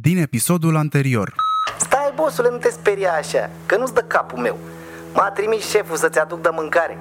Din episodul anterior. Stai, bosule, nu te speria așa, că nu-ți dă capul meu. M-a trimis șeful să-ți aduc de mâncare.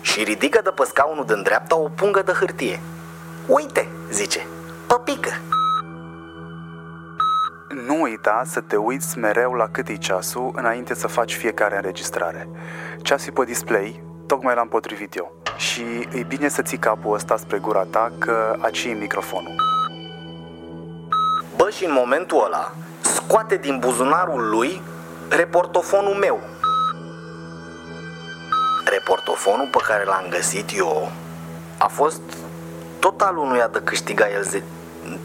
Și ridică de pe scaunul din dreapta o pungă de hârtie. Uite, zice, păpică. Nu uita să te uiți mereu la cât e ceasul înainte să faci fiecare înregistrare. Ceasul e pe display, tocmai l-am potrivit eu. Și e bine să ții capul ăsta spre gura ta, că aici e microfonul. Bă, și în momentul ăla scoate din buzunarul lui reportofonul meu. Reportofonul pe care l-am găsit eu a fost total unuia de câștiga el ze-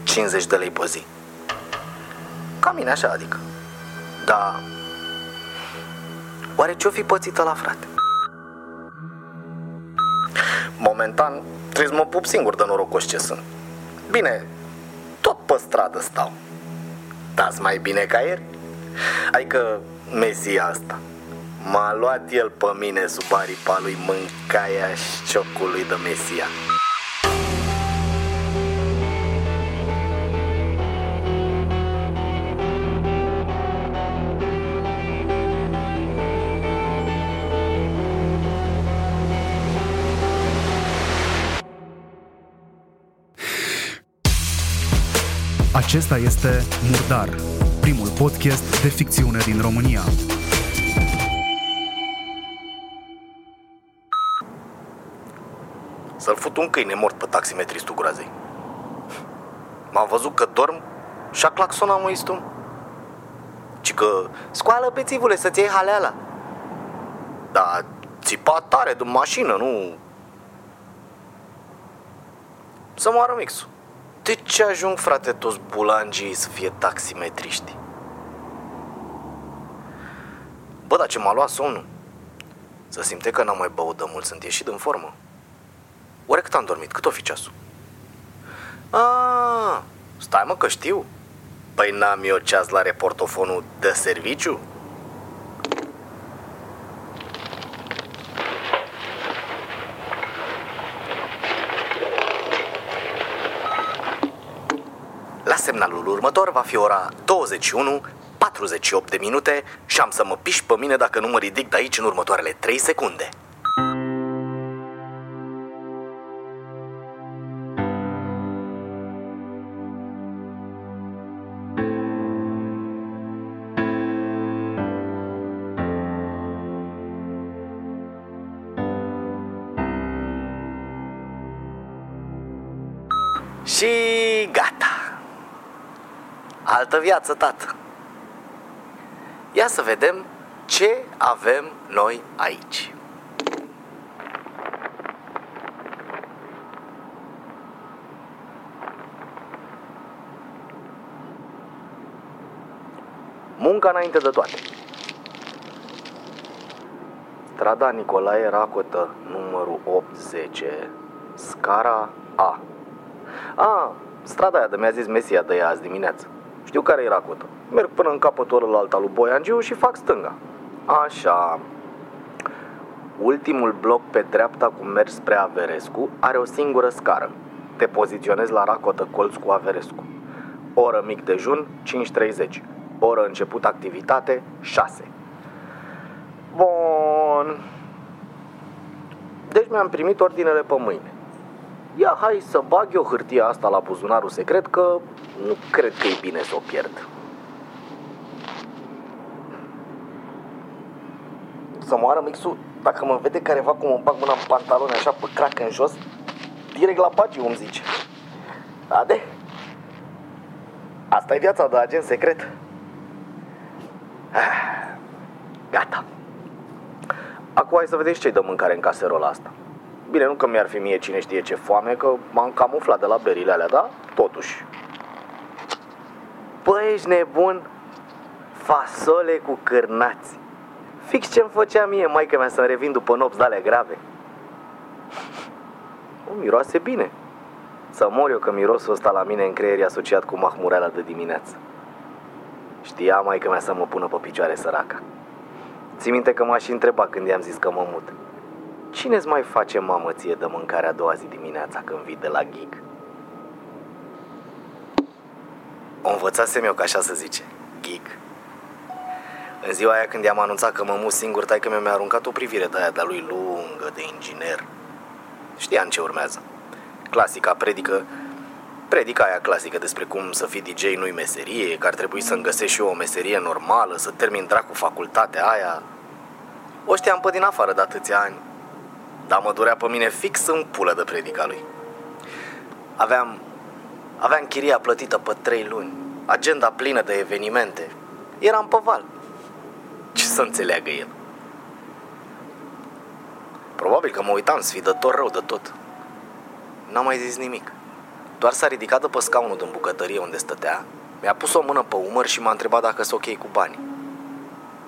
50 de lei pe zi. Ca mine așa, adică. Da. Oare ce-o fi pățită la frate? Momentan trebuie să mă pup singur de norocos ce sunt. Bine, tot pe stradă stau. Dați mai bine ca ieri? Adică Mesia asta. M-a luat el pe mine sub aripa lui mâncaia și ciocului de Mesia. Acesta este Murdar, primul podcast de ficțiune din România. Să-l fut un câine mort pe taximetristul groazei. M-am văzut că dorm și a claxonat măistul. Ci că scoală pe țivule să-ți iei haleala. Da, țipa tare din mașină, nu... Să moară mixul. De ce ajung, frate, toți bulangii să fie taximetriști? Bă, dar ce m-a luat somnul? Să simte că n-am mai băut de mult, sunt ieșit în formă. Oare cât am dormit? Cât o fi ceasul? Ah, stai mă că știu. Păi n-am eu ceas la reportofonul de serviciu? La semnalul următor va fi ora 21 48 de minute și am să mă piși pe mine dacă nu mă ridic de aici în următoarele 3 secunde. Și gata. Altă viață, tată. Ia să vedem ce avem noi aici. Munca înainte de toate. Strada Nicolae Racotă, numărul 810, scara A. A, strada aia de mi-a zis Mesia de ea azi dimineață. Știu care e racotă. Merg până în capătul ălălalt al lui Boiangiu și fac stânga. Așa. Ultimul bloc pe dreapta cu mers spre Averescu are o singură scară. Te poziționezi la racotă colț cu Averescu. Oră mic dejun, 5.30. Oră început activitate, 6. Bun. Deci mi-am primit ordinele pe mâine. Ia hai să bag eu hârtia asta la buzunarul secret că nu cred că e bine să o pierd. Să moară mixul, dacă mă vede careva cum îmi bag mâna în pantaloni așa pe crac în jos, direct la bagiu îmi zice. Ade? Asta e viața de agent secret. Ah, Gata. Acum hai să vedem ce-i de mâncare în caserola asta. Bine, nu că mi-ar fi mie cine știe ce foame, că m-am camuflat de la berile alea, da? Totuși. Bă, ești nebun? Fasole cu cârnați. Fix ce-mi făcea mie maica mea să-mi revin după nopți de alea grave. O, miroase bine. Să mor eu că mirosul ăsta la mine în creier e asociat cu mahmureala de dimineață. Știa maica mea să mă pună pe picioare săraca. Ții minte că m-a și întrebat când i-am zis că mă mut. Cine-ți mai face mamă ție de mâncare a doua zi dimineața când vii de la gig? O învățasem eu, ca așa să zice. Geek. În ziua aia când i-am anunțat că mă mut singur, tai că mi-a aruncat o privire de aia de-a lui lungă, de inginer. Știam ce urmează. Clasica predică, predica aia clasică despre cum să fii DJ nu-i meserie, că ar trebui să-mi găsesc și eu o meserie normală, să termin dracu facultatea aia. O știam pe din afară de atâția ani, dar mă durea pe mine fix în pulă de predica lui. Aveam, aveam chiria plătită pe trei luni, agenda plină de evenimente. Eram pe val. Ce să înțeleagă el? Probabil că mă uitam sfidător rău de tot. N-am mai zis nimic. Doar s-a ridicat de pe scaunul din bucătărie unde stătea, mi-a pus o mână pe umăr și m-a întrebat dacă sunt ok cu banii.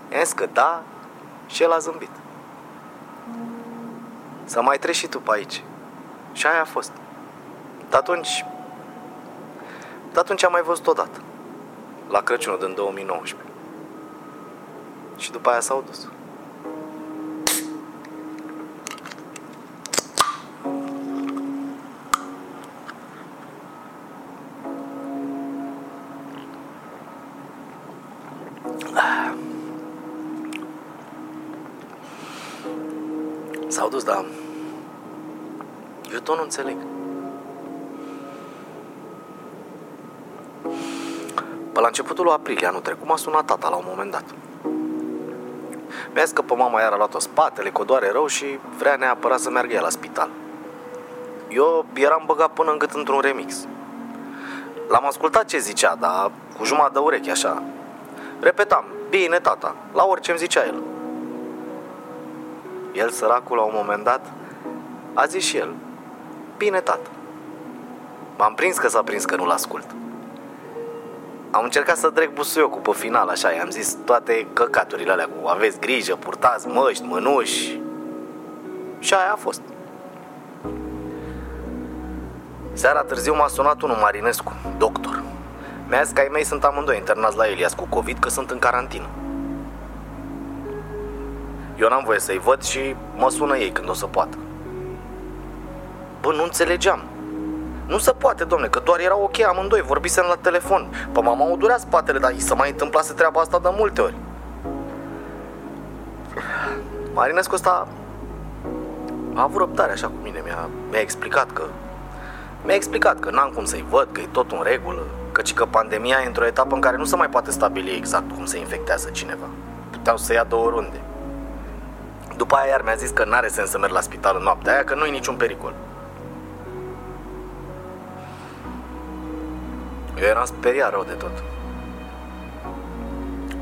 i că da și el a zâmbit. Să mai treci și tu pe aici. Și aia a fost. De atunci... De atunci am mai văzut odată. La Crăciunul din 2019. Și după aia s-au dus. Tot nu înțeleg. Pe la începutul lui aprilie anul trecut m-a sunat tata la un moment dat. Mi-a zis că pe mama iar a luat-o spatele, că o doare rău și vrea neapărat să meargă ea la spital. Eu eram băgat până în gât într-un remix. L-am ascultat ce zicea, dar cu jumătate de ureche așa. Repetam, bine tata, la orice îmi zicea el. El, săracul, la un moment dat, a zis și el, bine tată. M-am prins că s-a prins că nu-l ascult. Am încercat să dreg busuiocul pe final, așa, i-am zis toate căcaturile alea cu aveți grijă, purtați măști, mânuși. Și aia a fost. Seara târziu m-a sunat unul Marinescu, doctor. Mi-a zis că ai mei sunt amândoi internați la Elias cu COVID, că sunt în carantină. Eu n-am voie să-i văd și mă sună ei când o să poată. Bă, nu înțelegeam. Nu se poate, domne, că doar era ok amândoi, vorbisem la telefon. Pe mama o durea spatele, dar i se mai întâmplase treaba asta de multe ori. Marinescu ăsta a avut răbdare așa cu mine, mi-a, mi-a explicat că mi-a explicat că n-am cum să-i văd, că e tot în regulă, căci că pandemia e într-o etapă în care nu se mai poate stabili exact cum se infectează cineva. Puteau să ia două runde. După aia iar mi-a zis că n-are sens să merg la spital în noaptea aia, că nu e niciun pericol. Eu eram speriat rău de tot.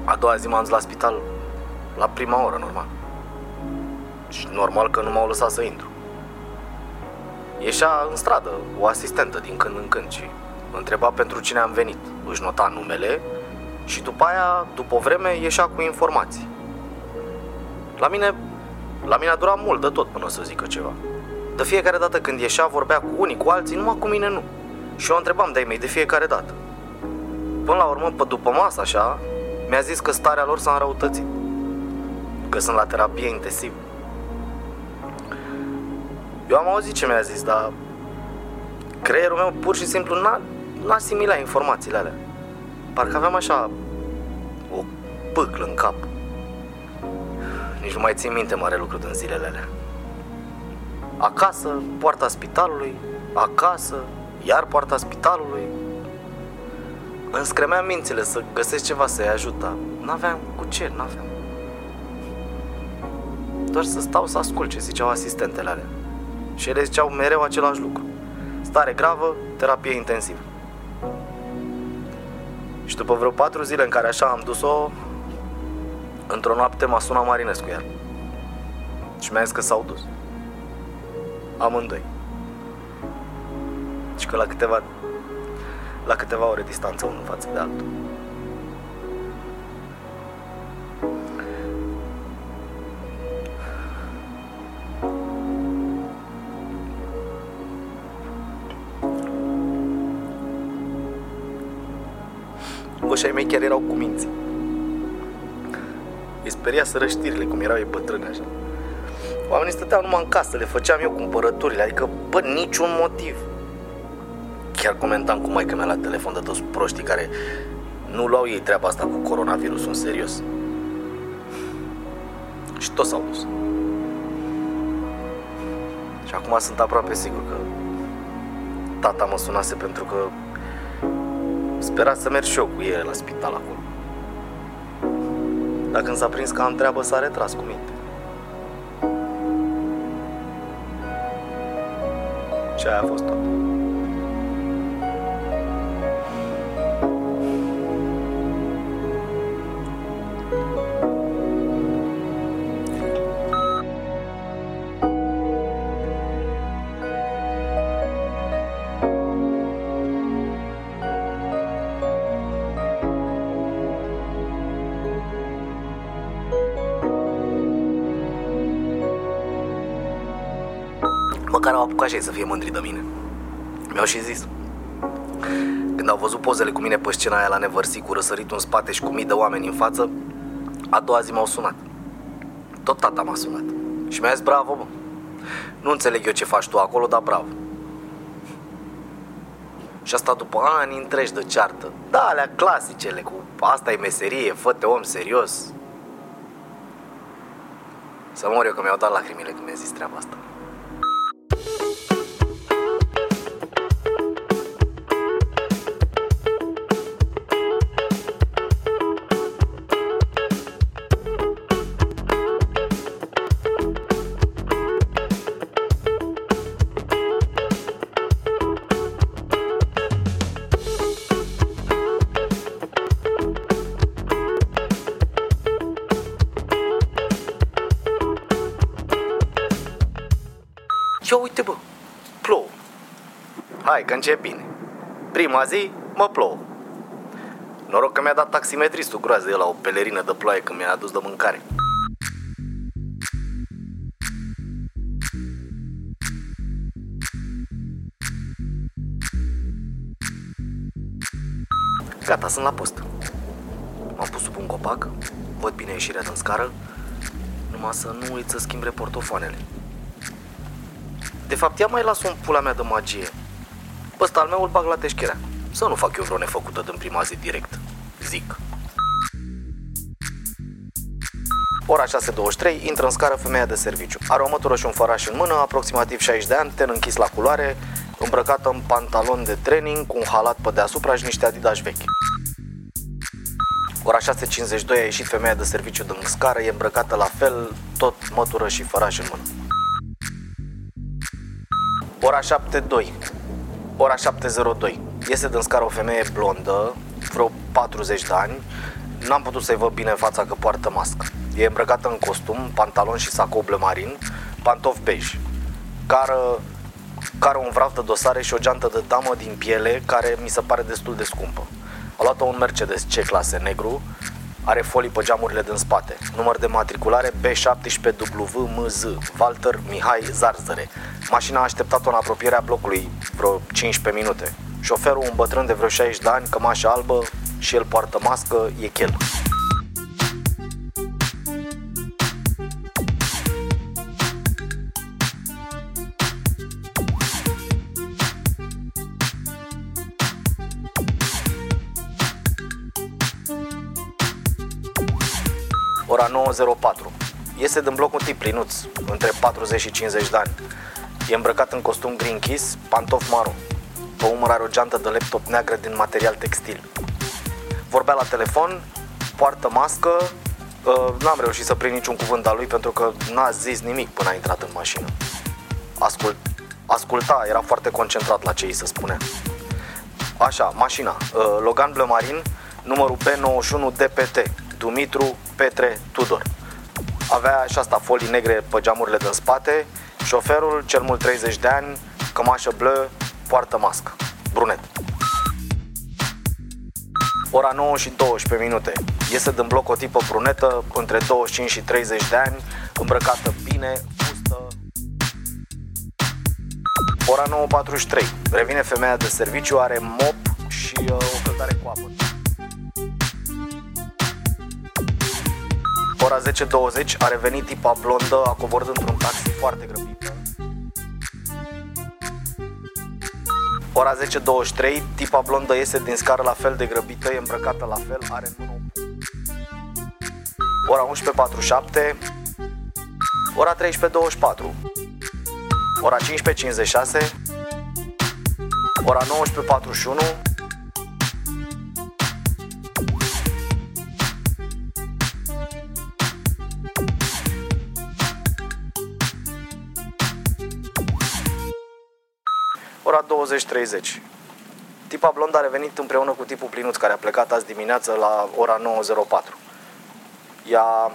A doua zi m-am dus la spital la prima oră, normal. Și normal că nu m-au lăsat să intru. Ieșea în stradă o asistentă din când în când și mă întreba pentru cine am venit. Își nota numele și după aia, după o vreme, ieșea cu informații. La mine, la mine a durat mult de tot până să zică ceva. De fiecare dată când ieșea, vorbea cu unii, cu alții, numai cu mine nu. Și eu întrebam de-ai mei de fiecare dată. Până la urmă, pe după masă, așa, mi-a zis că starea lor s-a înrăutățit. Că sunt la terapie intensiv. Eu am auzit ce mi-a zis, dar creierul meu pur și simplu n-a, n-a asimilat informațiile alea. Parcă aveam așa o pâclă în cap. Nici nu mai țin minte mare lucru din zilele alea. Acasă, poarta spitalului, acasă, iar poarta spitalului. Îmi scremeam mințile să găsesc ceva să-i ajuta. N-aveam cu ce, n-aveam. Doar să stau să ascult ce ziceau asistentele alea. Și ele ziceau mereu același lucru. Stare gravă, terapie intensivă. Și după vreo patru zile în care așa am dus-o, într-o noapte m-a sunat Marinescu iar. Și mi-a zis că s-au dus. Amândoi. Și că la câteva, la câteva ore distanță unul față de altul. Goșai mei chiar erau cu minții. Îi speria să răștirile, cum erau ei bătrâni așa. Oamenii stăteau numai în casă, le făceam eu cumpărăturile, adică, bă, niciun motiv. Chiar comentam cu maica mea la telefon de toți proștii care nu luau ei treaba asta cu coronavirusul în serios. Și toți s-au dus. Și acum sunt aproape sigur că tata mă sunase pentru că spera să merg și eu cu el la spital acolo. Dar când s-a prins că am treabă, s-a retras cu minte. Și aia a fost tot. Măcar au apucat și ei să fie mândri de mine. Mi-au și zis. Când au văzut pozele cu mine pe scena aia la nevărsit cu răsăritul în spate și cu mii de oameni în față, a doua zi m-au sunat. Tot tata m-a sunat. Și mi-a zis, bravo, bă. Nu înțeleg eu ce faci tu acolo, dar bravo. Și asta după ani întregi de ceartă. Da, alea clasicele cu asta e meserie, fă-te om serios. Să mor eu că mi-au dat lacrimile când mi-a zis treaba asta. Hai că încep bine. Prima zi, mă plouă. Noroc că mi-a dat taximetristul groază de la o pelerină de ploaie când mi-a adus de mâncare. Gata, sunt la post. M-am pus sub un copac, văd bine ieșirea din scară, numai să nu uit să schimb reportofoanele. De fapt, ia mai las un pula mea de magie. Pe ăsta al meu îl bag la teșcherea. Să nu fac eu vreo nefăcută din prima zi direct. Zic. Ora 6.23, intră în scară femeia de serviciu. Are o mătură și un făraș în mână, aproximativ 60 de ani, ten închis la culoare, îmbrăcată în pantalon de training, cu un halat pe deasupra și niște adidas vechi. Ora 6.52 a ieșit femeia de serviciu din scară, e îmbrăcată la fel, tot mătură și făraș în mână. Ora 7.02 Ora 7.02 Iese din scară o femeie blondă, vreo 40 de ani. N-am putut să-i văd bine fața că poartă mască. E îmbrăcată în costum, pantalon și sacou bleu marin, pantofi bej Cară, care un vraf de dosare și o geantă de damă din piele care mi se pare destul de scumpă. A luat-o un Mercedes C-clase negru are folii pe geamurile din spate. Număr de matriculare B17WMZ, Walter Mihai Zarzăre. Mașina a așteptat-o în apropierea blocului vreo 15 minute. Șoferul, un bătrân de vreo 60 de ani, cămașă albă și el poartă mască, e chel. Ora 9.04. Iese din bloc un tip plinuț, între 40 și 50 de ani. E îmbrăcat în costum green kiss, pantof maro. Pe umăr are o geantă de laptop neagră din material textil. Vorbea la telefon, poartă mască, uh, n-am reușit să prind niciun cuvânt al lui pentru că n-a zis nimic până a intrat în mașină. Ascult, asculta, era foarte concentrat la ce îi se spunea. Așa, mașina, uh, Logan Bleu Marin, numărul B91 DPT, Dumitru Petre Tudor. Avea și asta folii negre pe geamurile din spate, șoferul, cel mult 30 de ani, cămașă bleu, poartă mască, brunet. Ora 9 și 12 minute. Iese din bloc o tipă brunetă, între 25 și 30 de ani, îmbrăcată bine, fustă. Ora 9.43. Revine femeia de serviciu, are mop și uh, o căldare cu apă. Ora 10.20 a revenit tipa blondă, a coborât într-un taxi foarte grăbit. Ora 10.23, tipa blondă iese din scară la fel de grăbită, e îmbrăcată la fel, are în mână Ora 11.47, ora 13.24, ora 15.56, ora 19.41, 20.30. Tipa blondă a revenit împreună cu tipul plinuț care a plecat azi dimineață la ora 9.04. Ea,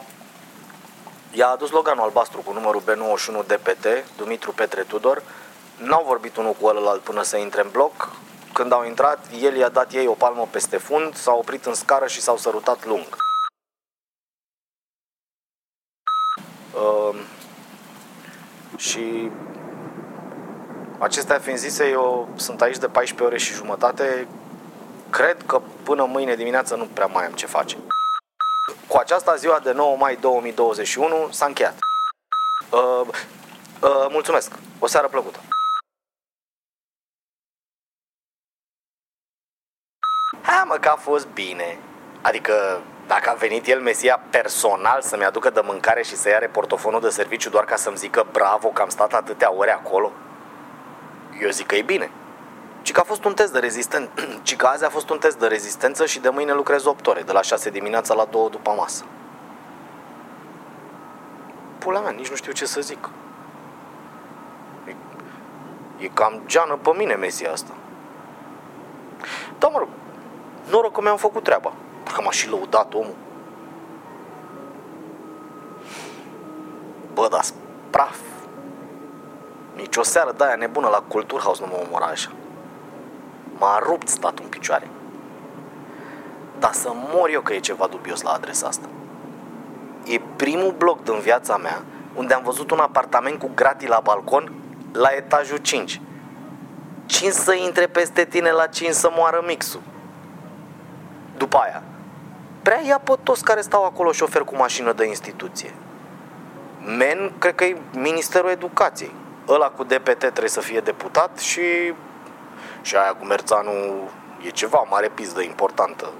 i-a adus Loganul albastru cu numărul B91 DPT, Dumitru Petre Tudor. N-au vorbit unul cu ălălalt până să intre în bloc. Când au intrat, el i-a dat ei o palmă peste fund, s-au oprit în scară și s-au sărutat lung. Uh, și Acestea fiind zise, eu sunt aici de 14 ore și jumătate. Cred că până mâine dimineață nu prea mai am ce face. Cu aceasta ziua de 9 mai 2021 s-a încheiat. Uh, uh, mulțumesc. O seară plăcută. Ha, mă, că a fost bine. Adică, dacă a venit el, Mesia, personal să-mi aducă de mâncare și să ia portofonul de serviciu doar ca să-mi zică bravo că am stat atâtea ore acolo, eu zic că e bine. Ci că a fost un test de rezistență. Ci că azi a fost un test de rezistență și de mâine lucrez 8 ore, de la 6 dimineața la 2 după masă. Pula mea, nici nu știu ce să zic. E, e cam geană pe mine mesia asta. Da, mă rog, noroc că mi-am făcut treaba. Că m-a și lăudat omul. Bă, da praf nici o seară de aia nebună la Culturhaus nu mă omora așa. M-a rupt statul în picioare. Dar să mor eu că e ceva dubios la adresa asta. E primul bloc din viața mea unde am văzut un apartament cu gratii la balcon la etajul 5. 5 să intre peste tine la 5 să moară mixul. După aia, prea ia pe toți care stau acolo șofer cu mașină de instituție. Men, cred că e Ministerul Educației ăla cu DPT trebuie să fie deputat și și aia cu Merțanu e ceva mare pizdă importantă.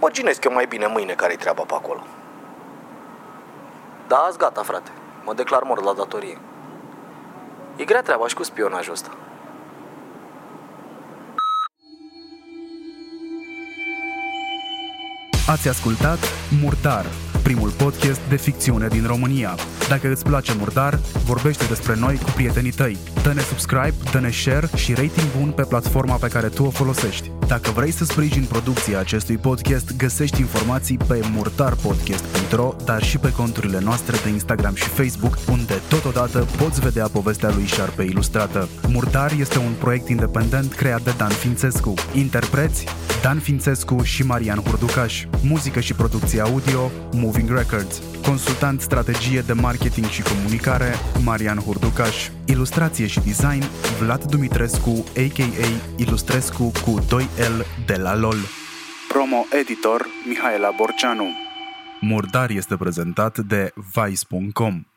Mă ginesc eu mai bine mâine care-i treaba pe acolo. Da, azi gata, frate. Mă declar mort la datorie. E grea treaba și cu spionajul ăsta. Ați ascultat Murdar, primul podcast de ficțiune din România. Dacă îți place Murdar, vorbește despre noi cu prietenii tăi. Dă-ne subscribe, dă-ne share și rating bun pe platforma pe care tu o folosești. Dacă vrei să sprijini producția acestui podcast, găsești informații pe murdarpodcast.ro, dar și pe conturile noastre de Instagram și Facebook, unde totodată poți vedea povestea lui Șarpe ilustrată. Murdar este un proiect independent creat de Dan Fințescu. Interpreți Dan Fințescu și Marian Hurducaș. Muzică și producție audio Moving Records. Consultant strategie de marketing și comunicare Marian Hurducaș. Ilustrație și design Vlad Dumitrescu, a.k.a. Ilustrescu cu 2L de la LOL. Promo editor Mihaela Borceanu. Murdar este prezentat de Vice.com.